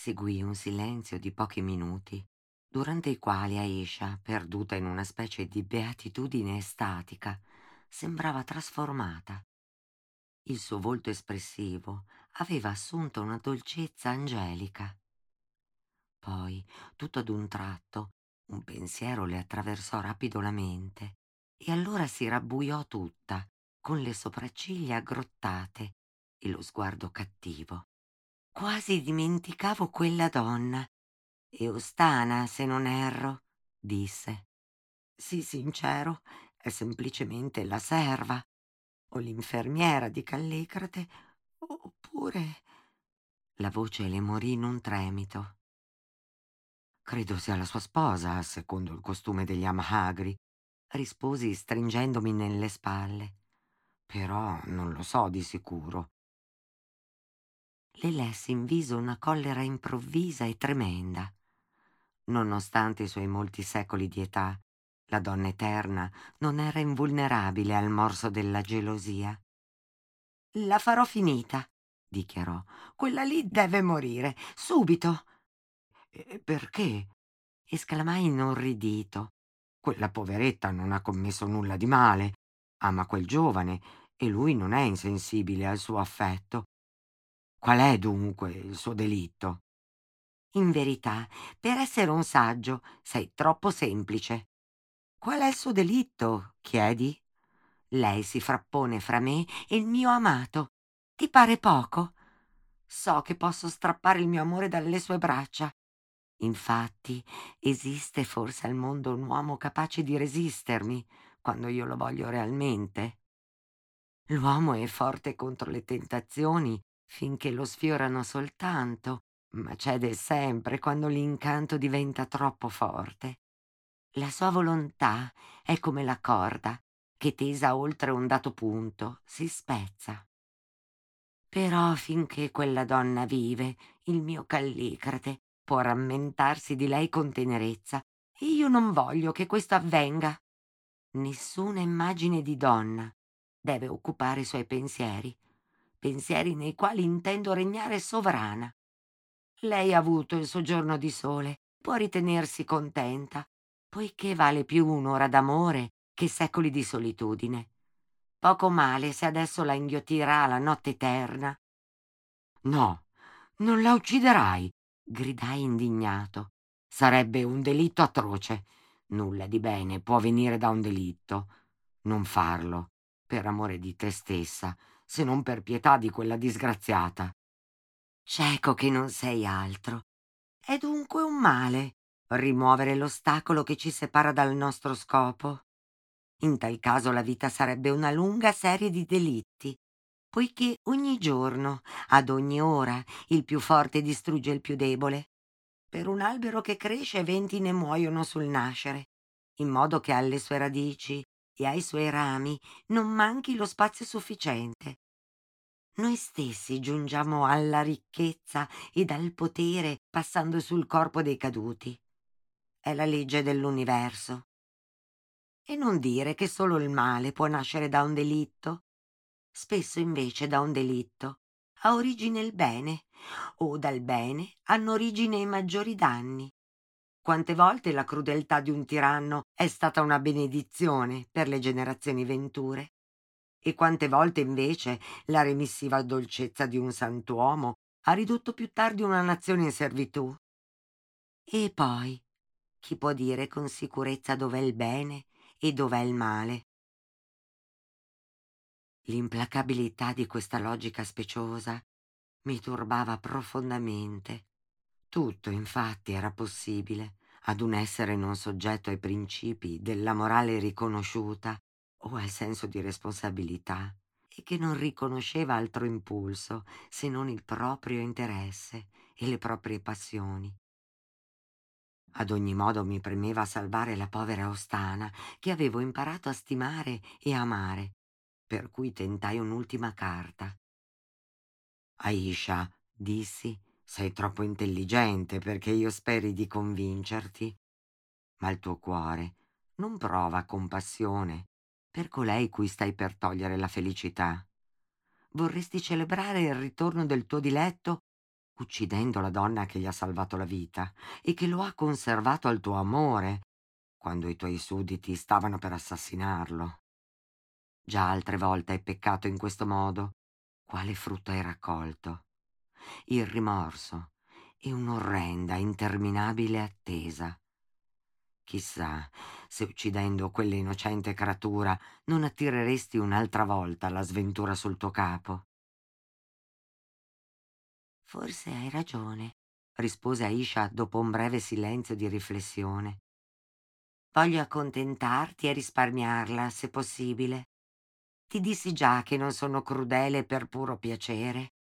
Seguì un silenzio di pochi minuti, durante i quali Aisha, perduta in una specie di beatitudine estatica, sembrava trasformata. Il suo volto espressivo aveva assunto una dolcezza angelica. Poi, tutto ad un tratto, un pensiero le attraversò rapido la mente e allora si rabbuiò tutta, con le sopracciglia aggrottate e lo sguardo cattivo. Quasi dimenticavo quella donna. E Ostana, se non erro, disse. Sii sincero, è semplicemente la serva, o l'infermiera di Callicrate, oppure... La voce le morì in un tremito. Credo sia la sua sposa, secondo il costume degli Amahagri, risposi stringendomi nelle spalle. Però non lo so di sicuro. Le lessi in viso una collera improvvisa e tremenda. Nonostante i suoi molti secoli di età, la donna eterna non era invulnerabile al morso della gelosia. La farò finita, dichiarò. Quella lì deve morire, subito. E perché? esclamai inorridito. Quella poveretta non ha commesso nulla di male. Ama quel giovane e lui non è insensibile al suo affetto. Qual è dunque il suo delitto? In verità, per essere un saggio, sei troppo semplice. Qual è il suo delitto? chiedi. Lei si frappone fra me e il mio amato. Ti pare poco? So che posso strappare il mio amore dalle sue braccia. Infatti, esiste forse al mondo un uomo capace di resistermi quando io lo voglio realmente? L'uomo è forte contro le tentazioni finché lo sfiorano soltanto, ma cede sempre quando l'incanto diventa troppo forte. La sua volontà è come la corda che tesa oltre un dato punto si spezza. Però finché quella donna vive, il mio Callicrate può rammentarsi di lei con tenerezza e io non voglio che questo avvenga. Nessuna immagine di donna deve occupare i suoi pensieri pensieri nei quali intendo regnare sovrana. Lei ha avuto il suo giorno di sole, può ritenersi contenta, poiché vale più un'ora d'amore che secoli di solitudine. Poco male se adesso la inghiottirà la notte eterna. No, non la ucciderai, gridai indignato. Sarebbe un delitto atroce. Nulla di bene può venire da un delitto. Non farlo, per amore di te stessa, se non per pietà di quella disgraziata. Cieco che non sei altro. È dunque un male rimuovere l'ostacolo che ci separa dal nostro scopo. In tal caso la vita sarebbe una lunga serie di delitti, poiché ogni giorno, ad ogni ora, il più forte distrugge il più debole. Per un albero che cresce venti ne muoiono sul nascere, in modo che alle sue radici e ai suoi rami non manchi lo spazio sufficiente. Noi stessi giungiamo alla ricchezza ed al potere passando sul corpo dei caduti. È la legge dell'universo. E non dire che solo il male può nascere da un delitto. Spesso invece da un delitto ha origine il bene, o dal bene hanno origine i maggiori danni. Quante volte la crudeltà di un tiranno è stata una benedizione per le generazioni venture? E quante volte invece la remissiva dolcezza di un santuomo ha ridotto più tardi una nazione in servitù? E poi, chi può dire con sicurezza dov'è il bene e dov'è il male? L'implacabilità di questa logica speciosa mi turbava profondamente. Tutto, infatti, era possibile ad un essere non soggetto ai principi della morale riconosciuta o al senso di responsabilità e che non riconosceva altro impulso se non il proprio interesse e le proprie passioni. Ad ogni modo mi premeva salvare la povera Ostana, che avevo imparato a stimare e amare, per cui tentai un'ultima carta. Aisha, dissi, sei troppo intelligente perché io speri di convincerti. Ma il tuo cuore non prova compassione per colei cui stai per togliere la felicità. Vorresti celebrare il ritorno del tuo diletto uccidendo la donna che gli ha salvato la vita e che lo ha conservato al tuo amore quando i tuoi sudditi stavano per assassinarlo. Già altre volte hai peccato in questo modo. Quale frutto hai raccolto? Il rimorso e un'orrenda, interminabile attesa. Chissà se uccidendo quella innocente creatura non attireresti un'altra volta la sventura sul tuo capo. Forse hai ragione, rispose Aisha dopo un breve silenzio di riflessione. Voglio accontentarti e risparmiarla, se possibile. Ti dissi già che non sono crudele per puro piacere.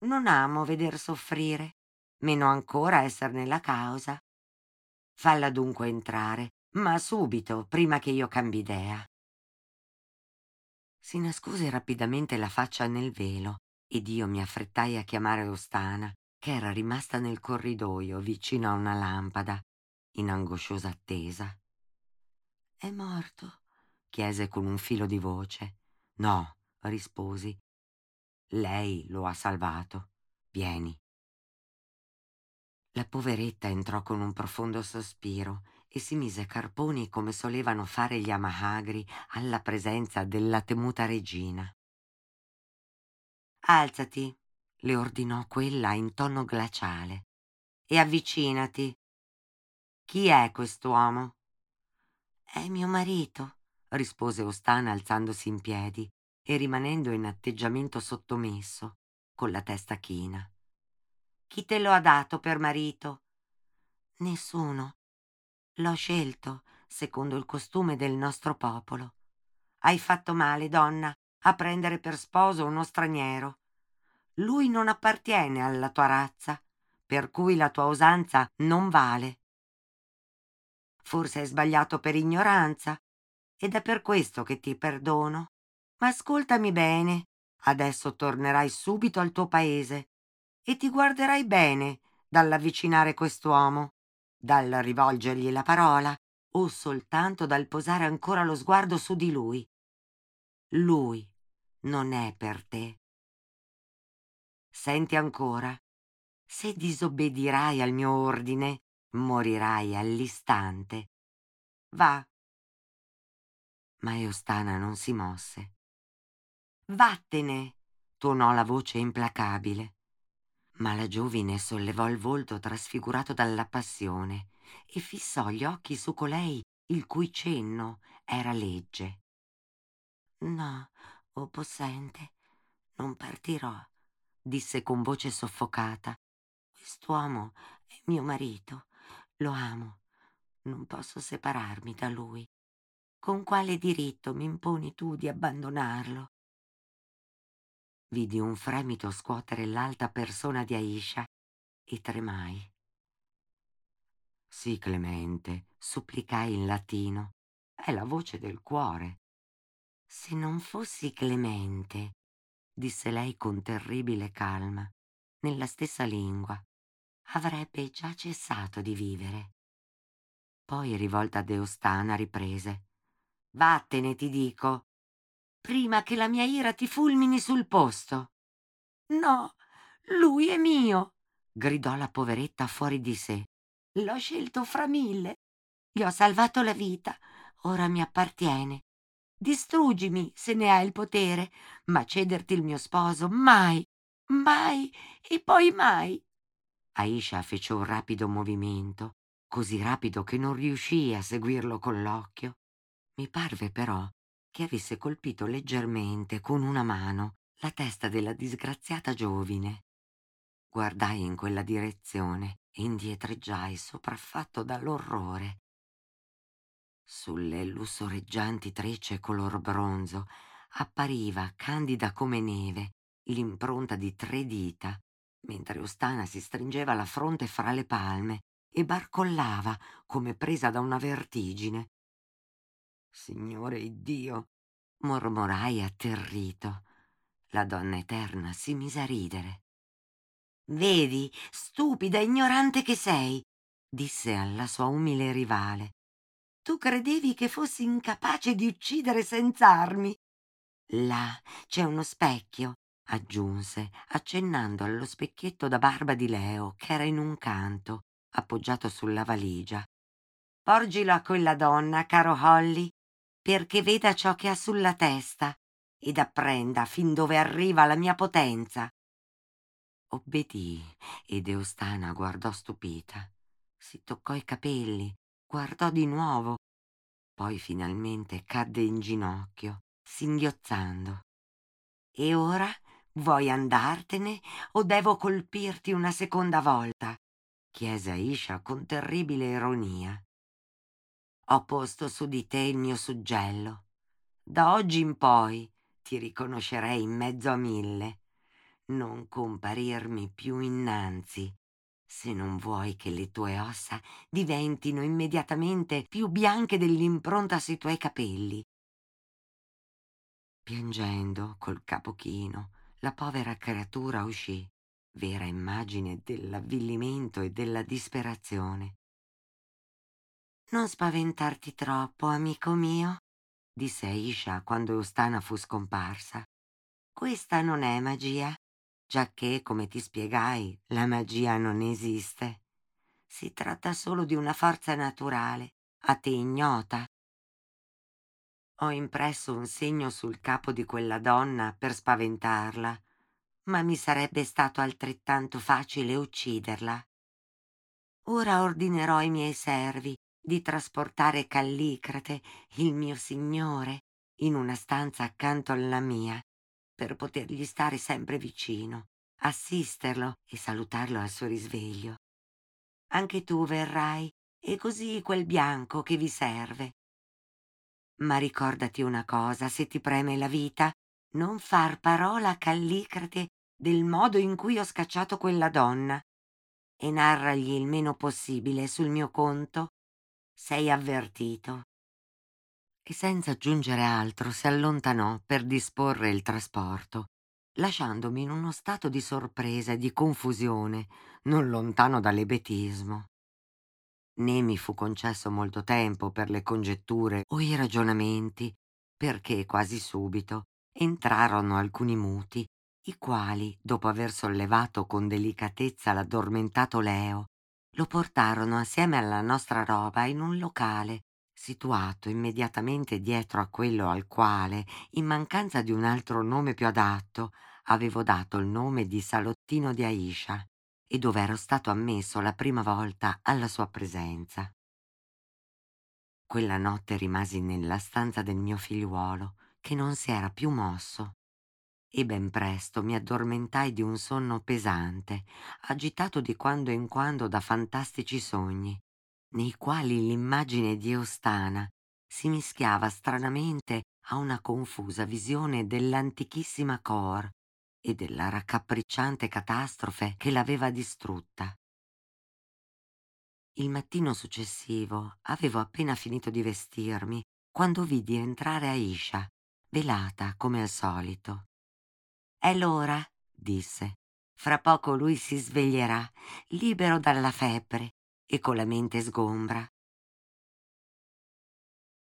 Non amo veder soffrire, meno ancora esserne la causa. Falla dunque entrare, ma subito, prima che io cambi idea. Si nascose rapidamente la faccia nel velo ed io mi affrettai a chiamare Ostana, che era rimasta nel corridoio vicino a una lampada, in angosciosa attesa. È morto? chiese con un filo di voce. No, risposi, lei lo ha salvato. Vieni. La poveretta entrò con un profondo sospiro e si mise carponi come solevano fare gli amahagri alla presenza della temuta regina. Alzati, le ordinò quella in tono glaciale, e avvicinati. Chi è quest'uomo? È mio marito, rispose Ostana alzandosi in piedi e rimanendo in atteggiamento sottomesso, con la testa china. Chi te lo ha dato per marito? Nessuno. L'ho scelto, secondo il costume del nostro popolo. Hai fatto male, donna, a prendere per sposo uno straniero. Lui non appartiene alla tua razza, per cui la tua usanza non vale. Forse hai sbagliato per ignoranza, ed è per questo che ti perdono. Ma ascoltami bene, adesso tornerai subito al tuo paese e ti guarderai bene dall'avvicinare quest'uomo, dal rivolgergli la parola o soltanto dal posare ancora lo sguardo su di lui. Lui non è per te. Senti ancora, se disobbedirai al mio ordine, morirai all'istante. Va. Ma Eostana non si mosse. Vattene! tuonò la voce implacabile. Ma la giovine sollevò il volto trasfigurato dalla passione e fissò gli occhi su colei il cui cenno era legge. No, o oh possente, non partirò, disse con voce soffocata. Quest'uomo è mio marito, lo amo, non posso separarmi da lui. Con quale diritto mi imponi tu di abbandonarlo? Vidi un fremito scuotere l'alta persona di Aisha e tremai. Sì, Clemente, supplicai in latino. È la voce del cuore. Se non fossi Clemente, disse lei con terribile calma, nella stessa lingua, avrebbe già cessato di vivere. Poi, rivolta a Deostana, riprese. Vattene, ti dico prima che la mia ira ti fulmini sul posto. No, lui è mio, gridò la poveretta fuori di sé. L'ho scelto fra mille. Gli ho salvato la vita. Ora mi appartiene. Distruggimi se ne hai il potere, ma cederti il mio sposo mai, mai e poi mai. Aisha fece un rapido movimento, così rapido che non riuscii a seguirlo con l'occhio. Mi parve però che avesse colpito leggermente con una mano la testa della disgraziata giovine. Guardai in quella direzione e indietreggiai sopraffatto dall'orrore. Sulle lussoreggianti trecce color bronzo appariva, candida come neve, l'impronta di tre dita, mentre Ostana si stringeva la fronte fra le palme e barcollava come presa da una vertigine. Signore Iddio, mormorai atterrito. La donna eterna si mise a ridere. Vedi, stupida, ignorante che sei, disse alla sua umile rivale. Tu credevi che fossi incapace di uccidere senza armi. Là c'è uno specchio, aggiunse, accennando allo specchietto da barba di Leo che era in un canto, appoggiato sulla valigia. Porgilo a quella donna, caro Holly, perché veda ciò che ha sulla testa ed apprenda fin dove arriva la mia potenza. Obbedì ed Eustana guardò stupita. Si toccò i capelli, guardò di nuovo, poi finalmente cadde in ginocchio, singhiozzando. E ora vuoi andartene o devo colpirti una seconda volta? chiese Aisha con terribile ironia. Ho posto su di te il mio suggello. Da oggi in poi ti riconoscerei in mezzo a mille. Non comparirmi più innanzi, se non vuoi che le tue ossa diventino immediatamente più bianche dell'impronta sui tuoi capelli. Piangendo col capo chino, la povera creatura uscì, vera immagine dell'avvillimento e della disperazione. Non spaventarti troppo, amico mio, disse Aisha quando Eustana fu scomparsa. Questa non è magia, giacché, come ti spiegai, la magia non esiste. Si tratta solo di una forza naturale, a te ignota. Ho impresso un segno sul capo di quella donna per spaventarla, ma mi sarebbe stato altrettanto facile ucciderla. Ora ordinerò ai miei servi di trasportare Callicrate, il mio signore, in una stanza accanto alla mia, per potergli stare sempre vicino, assisterlo e salutarlo al suo risveglio. Anche tu verrai, e così quel bianco che vi serve. Ma ricordati una cosa, se ti preme la vita, non far parola a Callicrate del modo in cui ho scacciato quella donna e narragli il meno possibile sul mio conto sei avvertito. E senza aggiungere altro si allontanò per disporre il trasporto, lasciandomi in uno stato di sorpresa e di confusione, non lontano dall'ebetismo. Né mi fu concesso molto tempo per le congetture o i ragionamenti, perché quasi subito entrarono alcuni muti, i quali, dopo aver sollevato con delicatezza l'addormentato Leo, lo portarono assieme alla nostra roba in un locale situato immediatamente dietro a quello al quale, in mancanza di un altro nome più adatto, avevo dato il nome di salottino di Aisha e dove ero stato ammesso la prima volta alla sua presenza. Quella notte rimasi nella stanza del mio figliuolo, che non si era più mosso e ben presto mi addormentai di un sonno pesante, agitato di quando in quando da fantastici sogni, nei quali l'immagine di Eustana si mischiava stranamente a una confusa visione dell'antichissima Cor e della raccapricciante catastrofe che l'aveva distrutta. Il mattino successivo avevo appena finito di vestirmi quando vidi entrare Aisha, velata come al solito. È l'ora, disse. Fra poco lui si sveglierà, libero dalla febbre e con la mente sgombra.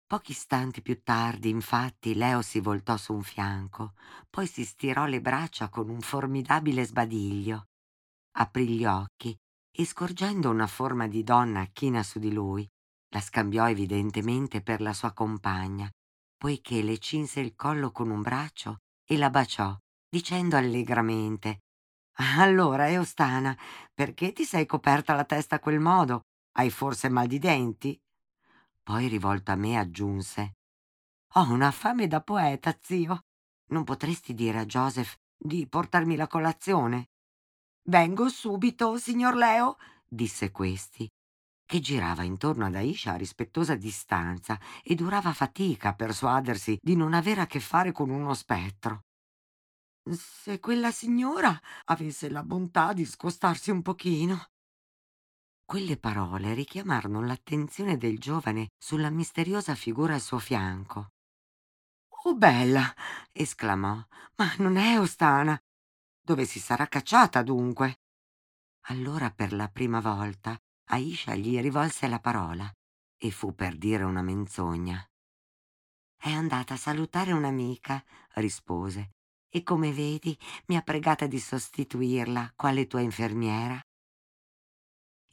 Pochi istanti più tardi, infatti, Leo si voltò su un fianco, poi si stirò le braccia con un formidabile sbadiglio. Aprì gli occhi e, scorgendo una forma di donna china su di lui, la scambiò evidentemente per la sua compagna, poiché le cinse il collo con un braccio e la baciò, dicendo allegramente Allora, Eustana, perché ti sei coperta la testa a quel modo? Hai forse mal di denti? Poi rivolto a me aggiunse Ho una fame da poeta, zio. Non potresti dire a Joseph di portarmi la colazione? Vengo subito, signor Leo, disse questi, che girava intorno ad Aisha a rispettosa distanza e durava fatica a persuadersi di non avere a che fare con uno spettro. Se quella signora avesse la bontà di scostarsi un pochino. Quelle parole richiamarono l'attenzione del giovane sulla misteriosa figura al suo fianco. Oh bella! esclamò. Ma non è Ostana. Dove si sarà cacciata dunque? Allora per la prima volta Aisha gli rivolse la parola e fu per dire una menzogna. È andata a salutare un'amica, rispose, e come vedi mi ha pregata di sostituirla quale tua infermiera.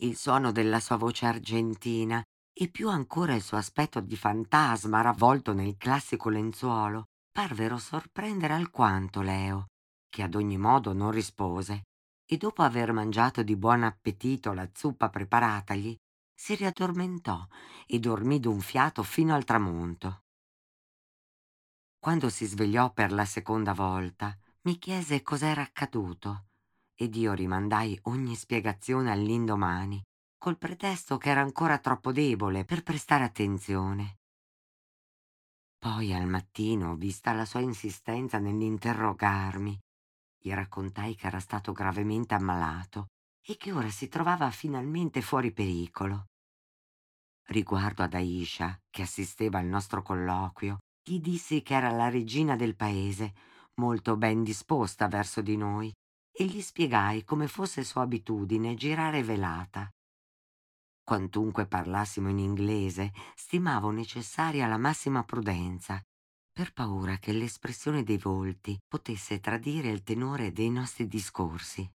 Il suono della sua voce argentina e più ancora il suo aspetto di fantasma ravvolto nel classico lenzuolo parvero sorprendere alquanto Leo, che ad ogni modo non rispose e dopo aver mangiato di buon appetito la zuppa preparatagli, si riaddormentò e dormì d'un fiato fino al tramonto. Quando si svegliò per la seconda volta, mi chiese cos'era accaduto ed io rimandai ogni spiegazione all'indomani, col pretesto che era ancora troppo debole per prestare attenzione. Poi al mattino, vista la sua insistenza nell'interrogarmi, gli raccontai che era stato gravemente ammalato e che ora si trovava finalmente fuori pericolo. Riguardo ad Aisha, che assisteva al nostro colloquio, gli dissi che era la regina del paese, molto ben disposta verso di noi, e gli spiegai come fosse sua abitudine girare velata. Quantunque parlassimo in inglese, stimavo necessaria la massima prudenza per paura che l'espressione dei volti potesse tradire il tenore dei nostri discorsi.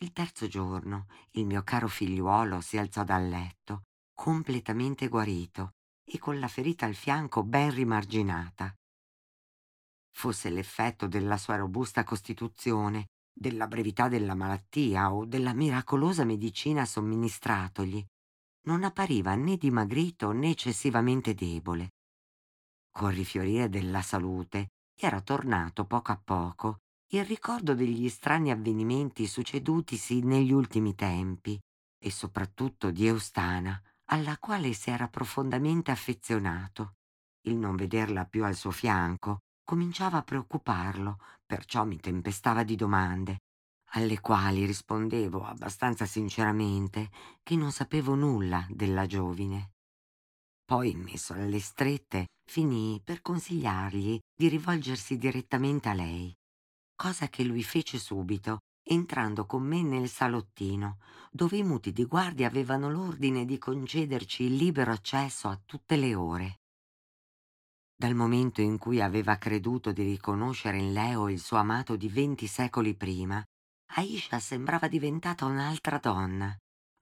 Il terzo giorno il mio caro figliuolo si alzò dal letto, completamente guarito e con la ferita al fianco ben rimarginata. Fosse l'effetto della sua robusta costituzione, della brevità della malattia o della miracolosa medicina somministratogli, non appariva né dimagrito né eccessivamente debole col rifiorire della salute, era tornato poco a poco il ricordo degli strani avvenimenti succedutisi negli ultimi tempi e soprattutto di Eustana, alla quale si era profondamente affezionato. Il non vederla più al suo fianco cominciava a preoccuparlo, perciò mi tempestava di domande, alle quali rispondevo abbastanza sinceramente che non sapevo nulla della giovine. Poi, messo alle strette, finii per consigliargli di rivolgersi direttamente a lei, cosa che lui fece subito, entrando con me nel salottino, dove i muti di guardia avevano l'ordine di concederci il libero accesso a tutte le ore. Dal momento in cui aveva creduto di riconoscere in Leo il suo amato di venti secoli prima, Aisha sembrava diventata un'altra donna.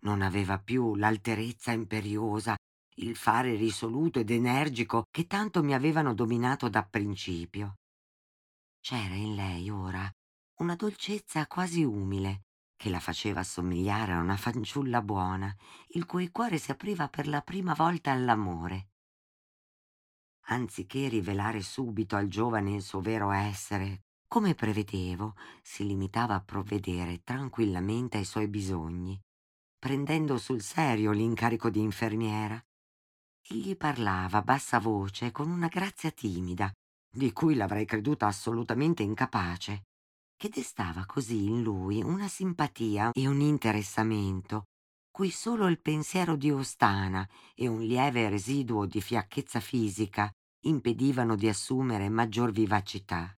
Non aveva più l'alterezza imperiosa il fare risoluto ed energico che tanto mi avevano dominato da principio. C'era in lei ora una dolcezza quasi umile che la faceva assomigliare a una fanciulla buona, il cui cuore si apriva per la prima volta all'amore. Anziché rivelare subito al giovane il suo vero essere, come prevedevo, si limitava a provvedere tranquillamente ai suoi bisogni, prendendo sul serio l'incarico di infermiera Egli parlava a bassa voce con una grazia timida, di cui l'avrei creduta assolutamente incapace, che destava così in lui una simpatia e un interessamento cui solo il pensiero di Ostana e un lieve residuo di fiacchezza fisica impedivano di assumere maggior vivacità.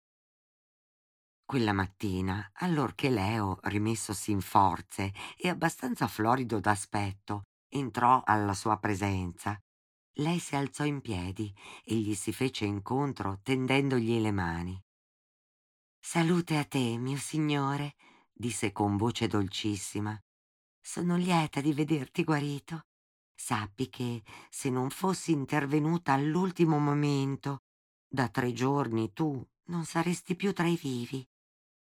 Quella mattina, allorché Leo, rimessosi in forze e abbastanza florido d'aspetto, entrò alla sua presenza, lei si alzò in piedi e gli si fece incontro tendendogli le mani. Salute a te, mio signore, disse con voce dolcissima. Sono lieta di vederti guarito. sappi che se non fossi intervenuta all'ultimo momento, da tre giorni tu non saresti più tra i vivi.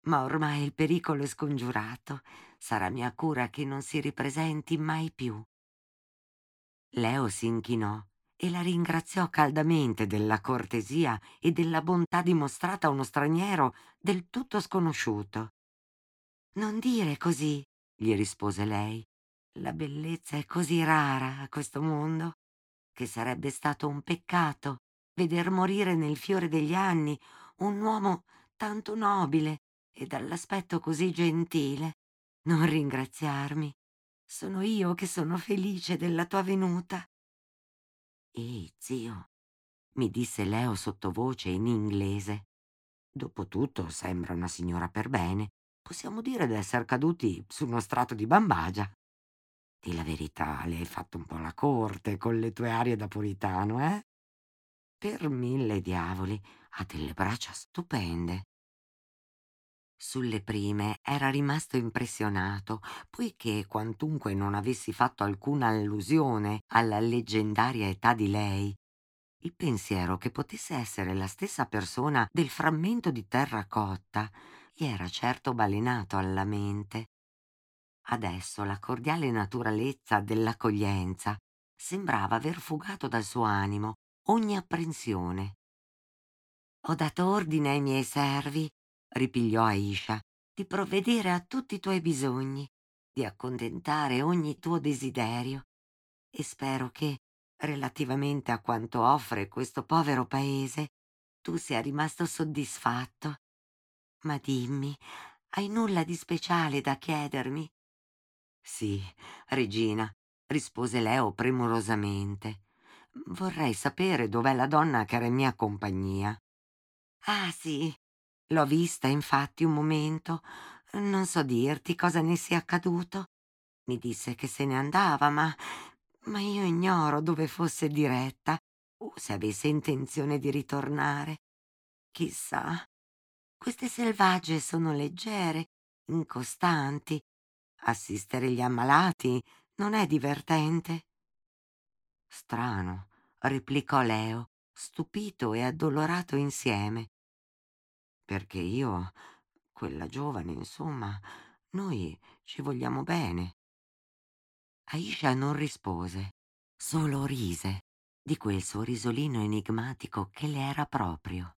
Ma ormai il pericolo è scongiurato. Sarà mia cura che non si ripresenti mai più. Leo si inchinò e la ringraziò caldamente della cortesia e della bontà dimostrata a uno straniero del tutto sconosciuto. Non dire così, gli rispose lei. La bellezza è così rara a questo mondo che sarebbe stato un peccato veder morire nel fiore degli anni un uomo tanto nobile e dall'aspetto così gentile. Non ringraziarmi. Sono io che sono felice della tua venuta. Ehi, zio, mi disse Leo sottovoce in inglese. Dopotutto sembra una signora per bene. Possiamo dire d'essere caduti su uno strato di bambagia. Di la verità, le hai fatto un po' la corte con le tue arie da puritano, eh? Per mille diavoli, ha delle braccia stupende. Sulle prime era rimasto impressionato, poiché quantunque non avessi fatto alcuna allusione alla leggendaria età di lei, il pensiero che potesse essere la stessa persona del frammento di terra cotta gli era certo balenato alla mente. Adesso la cordiale naturalezza dell'accoglienza sembrava aver fugato dal suo animo ogni apprensione. Ho dato ordine ai miei servi ripigliò Aisha, di provvedere a tutti i tuoi bisogni, di accontentare ogni tuo desiderio. E spero che, relativamente a quanto offre questo povero paese, tu sia rimasto soddisfatto. Ma dimmi, hai nulla di speciale da chiedermi? Sì, regina, rispose Leo premurosamente. Vorrei sapere dov'è la donna che era in mia compagnia. Ah, sì, L'ho vista infatti un momento. Non so dirti cosa ne sia accaduto. Mi disse che se ne andava, ma. ma io ignoro dove fosse diretta o se avesse intenzione di ritornare. Chissà. Queste selvagge sono leggere, incostanti. Assistere gli ammalati non è divertente. Strano, replicò Leo, stupito e addolorato insieme perché io, quella giovane, insomma, noi ci vogliamo bene. Aisha non rispose, solo rise di quel suo risolino enigmatico che le era proprio.